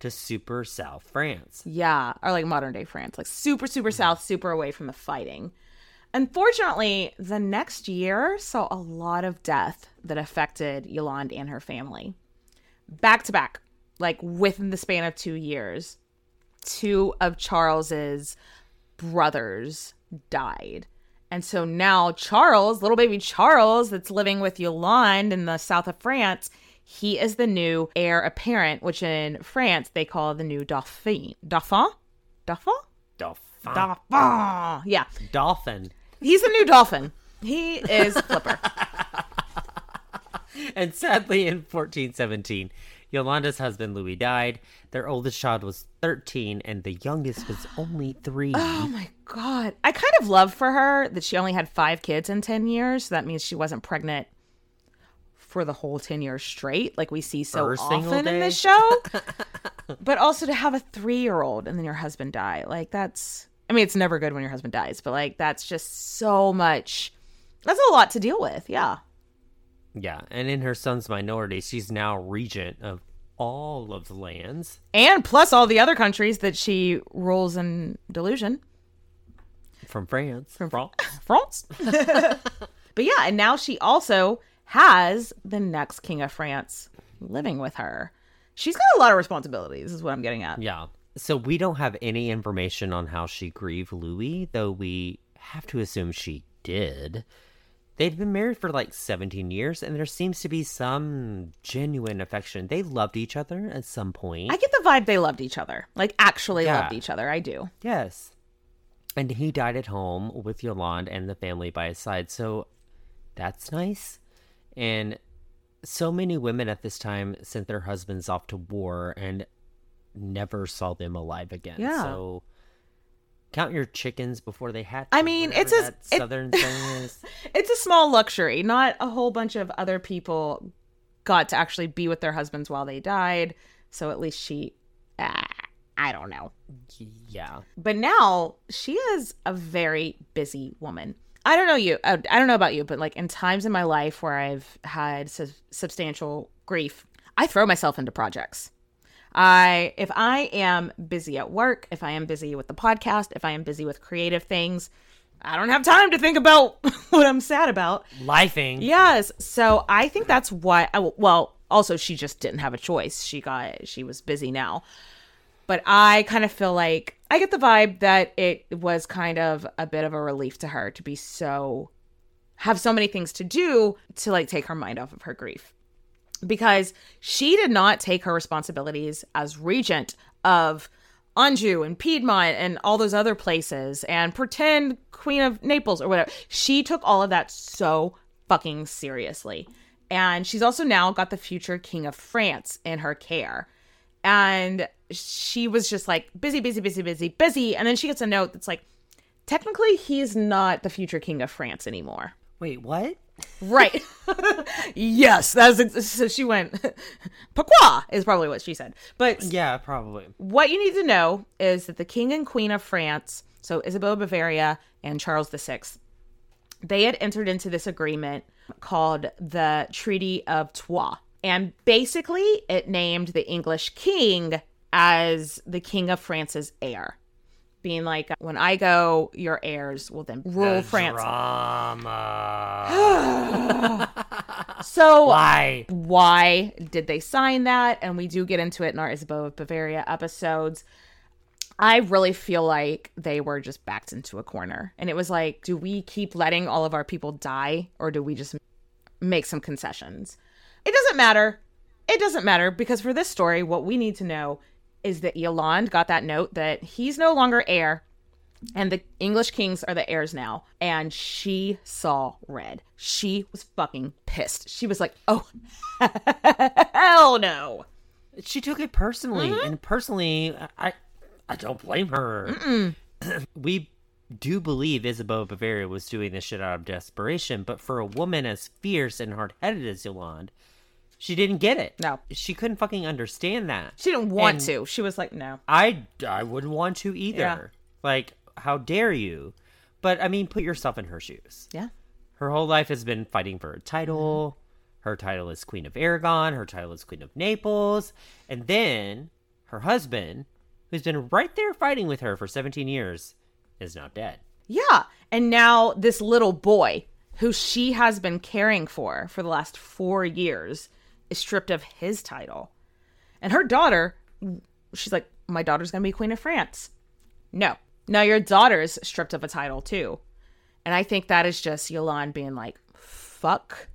to super South France. Yeah, or like modern day France, like super, super mm-hmm. south, super away from the fighting. Unfortunately, the next year saw a lot of death that affected Yolande and her family. Back to back, like within the span of two years, two of Charles's brothers died. And so now Charles, little baby Charles, that's living with Yolande in the south of France, he is the new heir apparent, which in France they call the new Dauphin. Dauphin? Dauphin? Dauphin. Dauphin. Yeah. Dolphin. He's a new dolphin. He is Flipper. And sadly, in 1417, Yolanda's husband Louis died. Their oldest child was 13, and the youngest was only three. Oh my God. I kind of love for her that she only had five kids in 10 years. So that means she wasn't pregnant for the whole 10 years straight, like we see so single often in this show. but also to have a three year old and then your husband die. Like that's, I mean, it's never good when your husband dies, but like that's just so much. That's a lot to deal with. Yeah. Yeah, and in her son's minority, she's now regent of all of the lands. And plus all the other countries that she rules in delusion. From France. From France. France. but yeah, and now she also has the next king of France living with her. She's got a lot of responsibilities, is what I'm getting at. Yeah. So we don't have any information on how she grieved Louis, though we have to assume she did. They'd been married for like 17 years, and there seems to be some genuine affection. They loved each other at some point. I get the vibe they loved each other. Like actually Yeah. loved each other. I do. Yes. And he died at home with Yolande and the family by his side. So that's nice. And so many women at this time sent their husbands off to war and never saw them alive again. Yeah. So count your chickens before they hatch. I mean, it's a- it- southern thing is. It's a small luxury. Not a whole bunch of other people got to actually be with their husbands while they died. So at least she, ah, I don't know. Yeah. But now she is a very busy woman. I don't know you. uh, I don't know about you, but like in times in my life where I've had su- substantial grief, I throw myself into projects. I if I am busy at work, if I am busy with the podcast, if I am busy with creative things, I don't have time to think about what I'm sad about. Lifing. Yes. So I think that's why. I, well, also she just didn't have a choice. She got she was busy now. But I kind of feel like I get the vibe that it was kind of a bit of a relief to her to be so have so many things to do to like take her mind off of her grief. Because she did not take her responsibilities as regent of Anjou and Piedmont and all those other places and pretend Queen of Naples or whatever. She took all of that so fucking seriously. And she's also now got the future King of France in her care. And she was just like busy, busy, busy, busy, busy. And then she gets a note that's like, technically, he's not the future King of France anymore. Wait, what? Right. yes, that's ex- so she went. Pourquoi is probably what she said. But Yeah, probably. what you need to know is that the King and Queen of France, so Isabella of Bavaria and Charles VI, they had entered into this agreement called the Treaty of Troyes. And basically, it named the English king as the King of France's heir. Being like, when I go, your heirs will then rule France. Drama. so Why? Why did they sign that? And we do get into it in our Isabella of Bavaria episodes. I really feel like they were just backed into a corner. And it was like, do we keep letting all of our people die or do we just make some concessions? It doesn't matter. It doesn't matter because for this story, what we need to know is that Yolande got that note that he's no longer heir and the English kings are the heirs now. And she saw red. She was fucking pissed. She was like, oh, hell no. She took it personally, Mm-hmm. and personally, I I don't blame her. we do believe Isabeau of Bavaria was doing this shit out of desperation, but for a woman as fierce and hard headed as Yolande, she didn't get it. No. She couldn't fucking understand that. She didn't want And to. She was like, no. I, I wouldn't want to either. Yeah. Like, how dare you? But I mean, put yourself in her shoes. Yeah. Her whole life has been fighting for a title. Mm-hmm. Her title is Queen of Aragon. Her title is Queen of Naples. And then her husband, who's been right there fighting with her for 17 years, is now dead. Yeah. And now this little boy who she has been caring for for the last four years is stripped of his title. And her daughter, she's like, my daughter's going to be Queen of France. No. Now your daughter's stripped of a title too. And I think that is just Yolande being like, fuck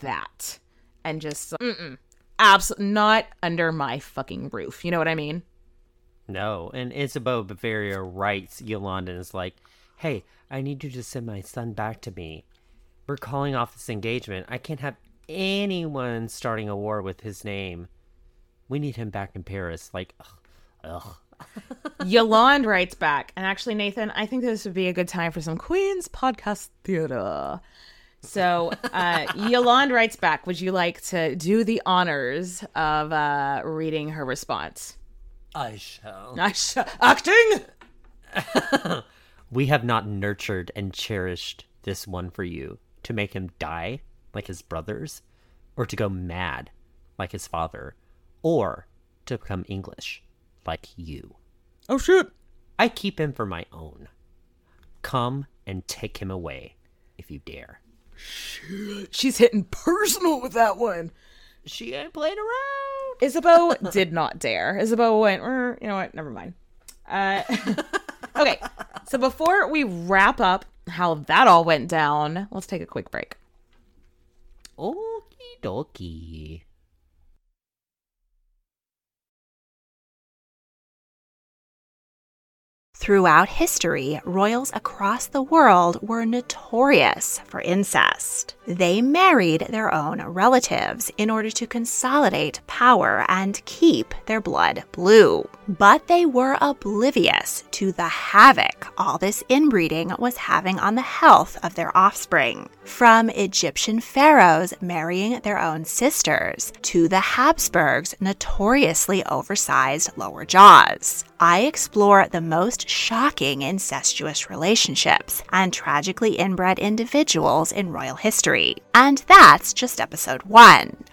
that. And just, mm-mm. Absolutely not under my fucking roof. You know what I mean? No. And Isabeau Bavaria writes Yolanda and is like, hey, I need you to send my son back to me. We're calling off this engagement. I can't have anyone starting a war with his name. We need him back in Paris. Like, ugh. ugh. Yolande writes back, and actually, Nathan, I think this would be a good time for some Queen's podcast theater. So, uh, Yolande writes back, Would you like to do the honors of uh, reading her response? I shall. I sh- acting? we have not nurtured and cherished this one for you to make him die like his brothers, or to go mad like his father, or to become English like you. Oh shit. I keep him for my own. Come and take him away if you dare. Shit. She's hitting personal with that one. She ain't playing around. Isabeau did not dare. Isabeau went, "Er, you know what? Never mind. Uh, okay. So before we wrap up how that all went down, let's take a quick break. Okie dokie. Throughout history, royals across the world were notorious for incest. They married their own relatives in order to consolidate power and keep their blood blue. But they were oblivious to the havoc all this inbreeding was having on the health of their offspring. From Egyptian pharaohs marrying their own sisters to the Habsburgs' notoriously oversized lower jaws. I explore the most shocking incestuous relationships and tragically inbred individuals in royal history. And that's just episode one.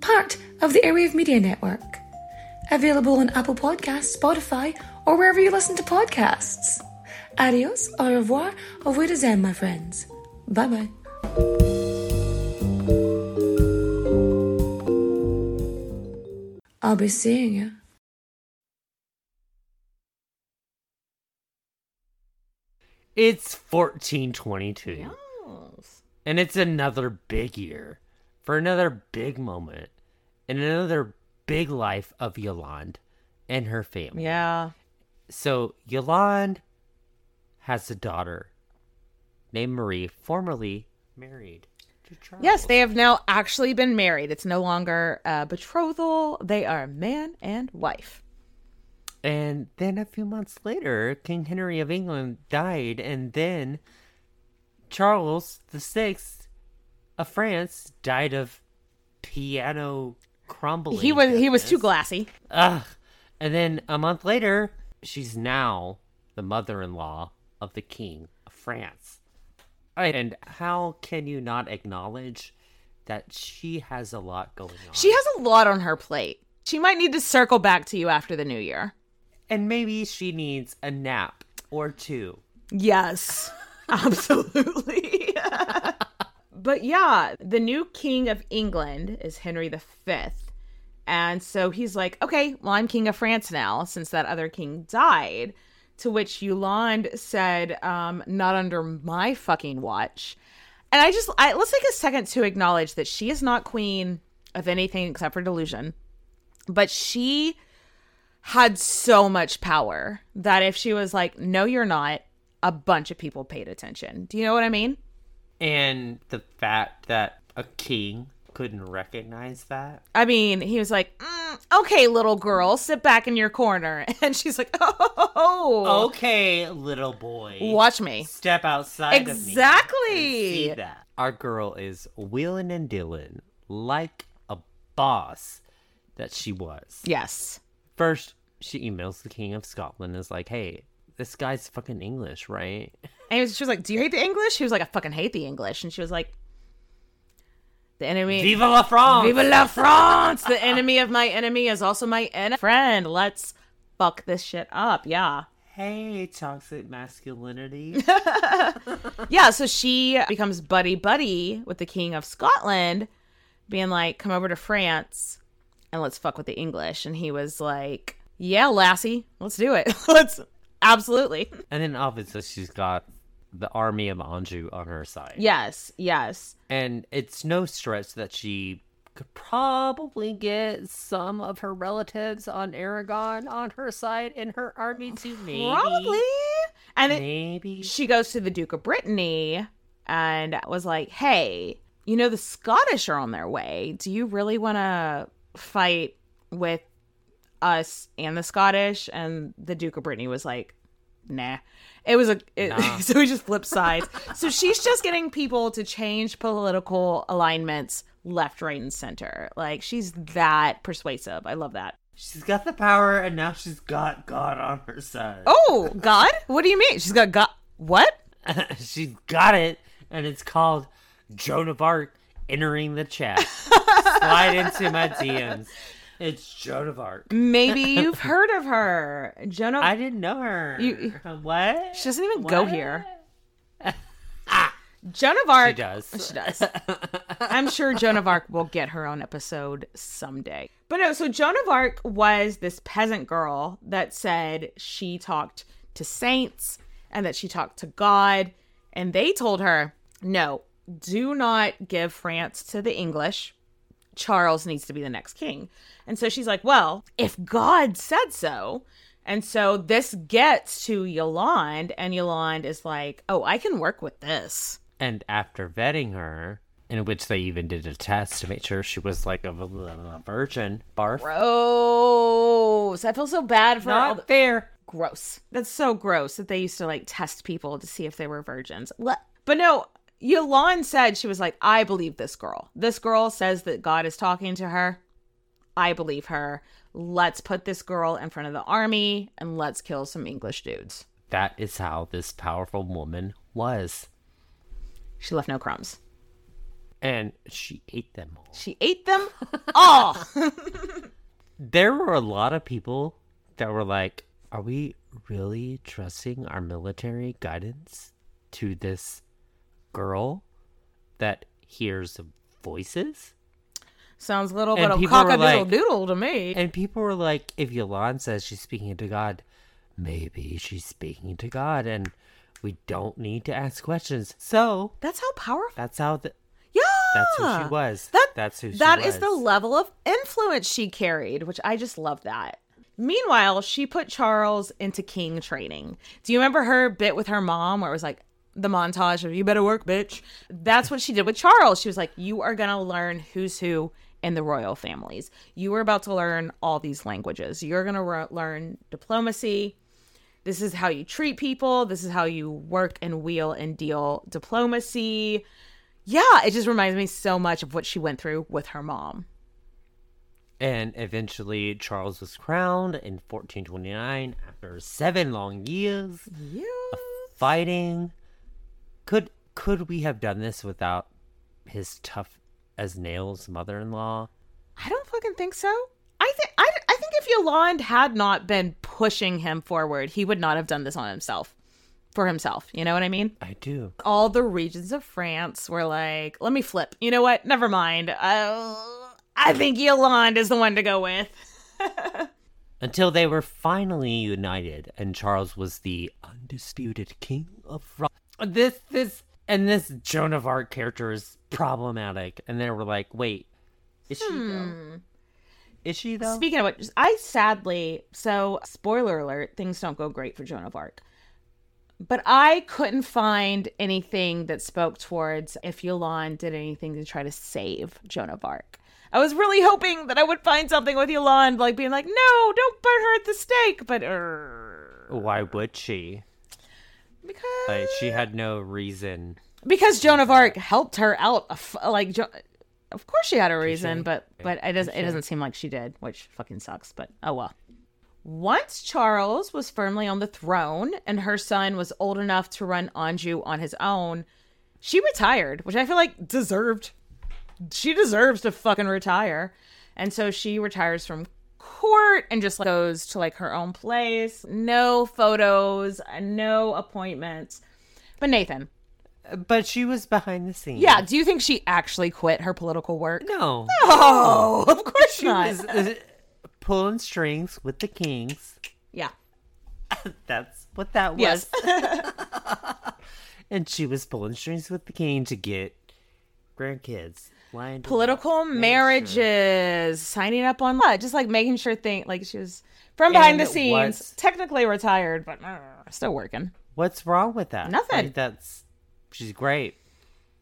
Part of the Airwave Media Network. Available on Apple Podcasts, Spotify, or wherever you listen to podcasts. Adios, au revoir, au revoir, my friends. Bye bye. I'll be seeing you. It's 1422. And it's another big year for another big moment and another big life of Yolande and her family. Yeah. So Yolande has a daughter named Marie, formerly married to Charles. Yes, they have now actually been married. It's no longer a betrothal. They are man and wife. And then a few months later, King Henry of England died, and then Charles the Sixth of France died of piano crumbling. He was he was too glassy. Ugh. And then a month later, she's now the mother-in-law of the King of France. And how can you not acknowledge that she has a lot going on? She has a lot on her plate. She might need to circle back to you after the new year. And maybe she needs a nap or two. Yes, absolutely. But yeah, the new king of England is Henry V. And so he's like, okay, well, I'm king of France now since that other king died. To which Yolande said, um, not under my fucking watch. And I just, I, let's take a second to acknowledge that she is not queen of anything except for delusion. But she had so much power that if she was like, no, you're not, a bunch of people paid attention. Do you know what I mean? And the fact that a king couldn't recognize that. I mean, he was like, mm, okay, little girl, sit back in your corner. And she's like, oh, Okay, little boy. Watch me. Step outside of me. Exactly. See that. Our girl is wheeling and dealing like a boss that she was. Yes. First, she emails the King of Scotland and is like, hey, this guy's fucking English, right? And he was, she was like, do you hate the English? He was like, I fucking hate the English. And she was like, the enemy. Vive la France! Vive la France! the enemy of my enemy is also my en- friend. Let's fuck this shit up. Yeah. Hey, toxic masculinity. yeah, so she becomes buddy buddy with the king of Scotland, being like, "Come over to France and let's fuck with the English." And he was like, "Yeah, lassie, let's do it. let's absolutely." and then obviously she's got the army of Anjou on her side. Yes, yes. And it's no stretch that she could probably get some of her relatives on Aragon on her side in her army too. Maybe. Probably. And it, maybe she goes to the Duke of Brittany and was like, "Hey, you know the Scottish are on their way. Do you really want to fight with us and the Scottish?" And the Duke of Brittany was like, "Nah." It was a it, Nah. so we just flipped sides. so she's just getting people to change political alignments left, right, and center. Like she's that persuasive. I love that. she's got the power, and now she's got God on her side. Oh, God? What do you mean? She's got God. What? she's got it, and it's called Joan of Arc entering the chat. Slide into my DMs. It's Joan of Arc. Maybe you've heard of her. Joan of I didn't know her. You- what? She doesn't even go What? here. Ah. Joan of Arc. She does. She does. I'm sure Joan of Arc will get her own episode someday. But no, so Joan of Arc was this peasant girl that said she talked to saints and that she talked to God. And they told her, no, do not give France to the English. Charles needs to be the next king. And so she's like, well, if God said so. And so this gets to Yolande, and Yolande is like, oh, I can work with this. And after vetting her, in which they even did a test to make sure she was like a, a virgin, barf. Gross. I feel so bad for Not all the- fair. Gross. That's so gross that they used to like test people to see if they were virgins. But no, Yolande said she was like, I believe this girl. This girl says that God is talking to her. I believe her. Let's put this girl in front of the army and let's kill some English dudes. That is how this powerful woman was. She left no crumbs. And she ate them all. She ate them all. There were a lot of people that were like, Are we really trusting our military guidance to this girl that hears voices? Sounds a little And bit of cock-a-doodle like- doodle to me. And people were like, if Yolande says she's speaking to God, maybe she's speaking to God, and we don't need to ask questions. So that's how powerful. That's how the. Yeah, That's who she was. That, That's who she That is the level of influence she carried, which I just love that. Meanwhile, she put Charles into king training. Do you remember her bit with her mom where it was like the montage of "You better work, bitch"? That's what she did with Charles. She was like, "You are gonna learn who's who in the royal families. You are about to learn all these languages. You're gonna ro- learn diplomacy." This is how you treat people. This is how you work and wheel and deal diplomacy. Yeah, it just reminds me so much of what she went through with her mom. And eventually, Charles was crowned in 1429 after seven long years of fighting. Could could we have done this without his tough as nails mother-in-law? I don't fucking think so. I think I, I think if Yolande had not been pushing him forward, he would not have done this on himself. For himself, you know what I mean? I do. All the regions of France were like, "Let me flip." You know what? Never mind. Uh, I think Yolande is the one to go with. Until they were finally united, and Charles was the undisputed king of France. This this and this Joan of Arc character is problematic, and they were like, "Wait, is she though? Is she though?" Speaking of which, I sadly, so spoiler alert, things don't go great for Joan of Arc. But I couldn't find anything that spoke towards if Yolande did anything to try to save Joan of Arc. I was really hoping that I would find something with Yolande, like being like, no, don't burn her at the stake. But er, Why would she? Because like, she had no reason. because Joan of Arc helped her out, of- like, Jo- of course she had a reason, but but it doesn't it doesn't seem like she did, which fucking sucks. But oh well. Once Charles was firmly on the throne and her son was old enough to run Anjou on his own, she retired, which I feel like deserved. She deserves to fucking retire. And so she retires from court and just goes to like her own place. No photos, no appointments. But Nathan, But she was behind the scenes. yeah, do you think she actually quit her political work? No. No, of course she not. was uh, pulling strings with the kings. Yeah. That's what that was. Yes. and she was pulling strings with the king to get grandkids. Political marriages, signing up on what just like making sure thing like she was from behind And the scenes, technically retired, but uh, still working. What's wrong with that? Nothing. Like, that's she's great.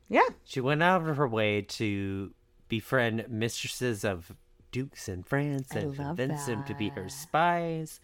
Yeah. She went out of her way to befriend mistresses of dukes in France and convince them to be her spies.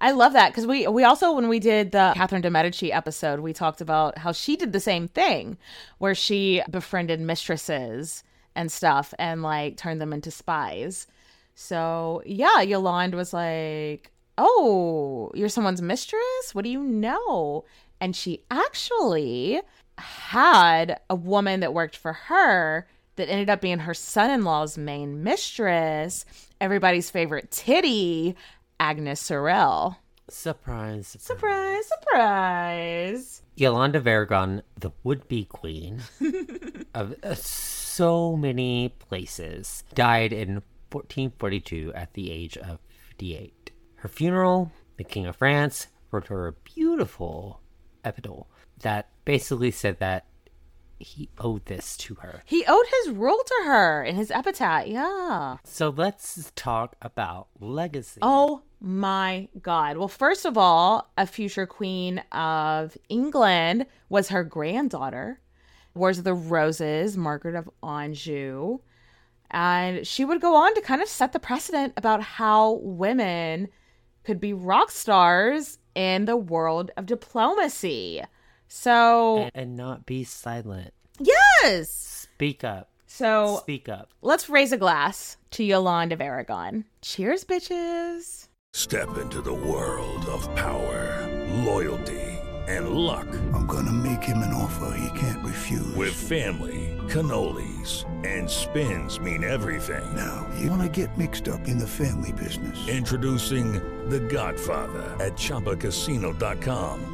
I love that because we we also when we did the Catherine de Medici episode, we talked about how she did the same thing, where she befriended mistresses and stuff and like turned them into spies. So yeah, Yolande was like, "Oh, you're someone's mistress? What do you know?" And she actually had a woman that worked for her that ended up being her son-in-law's main mistress, everybody's favorite titty, Agnes Sorel. Surprise. Surprise, surprise. Yolanda of Aragon, the would-be queen of uh, so many places, died in 1442 at the age of 58. Her funeral, the King of France wrote her a beautiful epitle that basically said that he owed this to her. He owed his rule to her in his epitaph. Yeah. So let's talk about legacy. Oh my God. Well, first of all, a future queen of England was her granddaughter, Wars of the Roses, Margaret of Anjou. And she would go on to kind of set the precedent about how women could be rock stars in the world of diplomacy. So, and, and not be silent. yes. Speak up. So, Speak up. let's raise a glass to Yolande of Aragon. Cheers, bitches. Step into the world of power, loyalty, and luck. I'm gonna make him an offer he can't refuse. With family, cannolis, and spins mean everything. Now, you wanna get mixed up in the family business. Introducing The Godfather at ChumbaCasino.com.